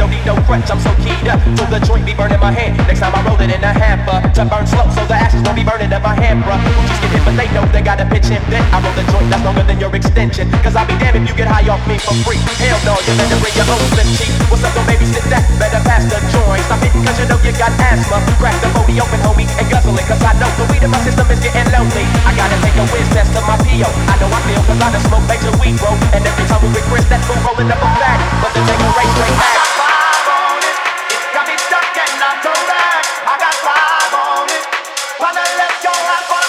don't need no crutch, I'm so keyed up. So the joint be burning my hand Next time I roll it in a hamper. To burn slow so the ashes don't be burning up my hand, bruh Just get hit but they know they gotta pitch and Then I roll the joint that's longer than your extension. Cause I'll be damned if you get high off me for free. Hell no, you better bring your own slip cheek What's up, don't babysit that? Better pass the joint. Stop hitting cause you know you got asthma. Crack the body open, homie, and guzzle it Cause I know the weed in my system is getting lonely. I gotta take a whiz test of my P.O. I come back, I got five on it. Wanna let your life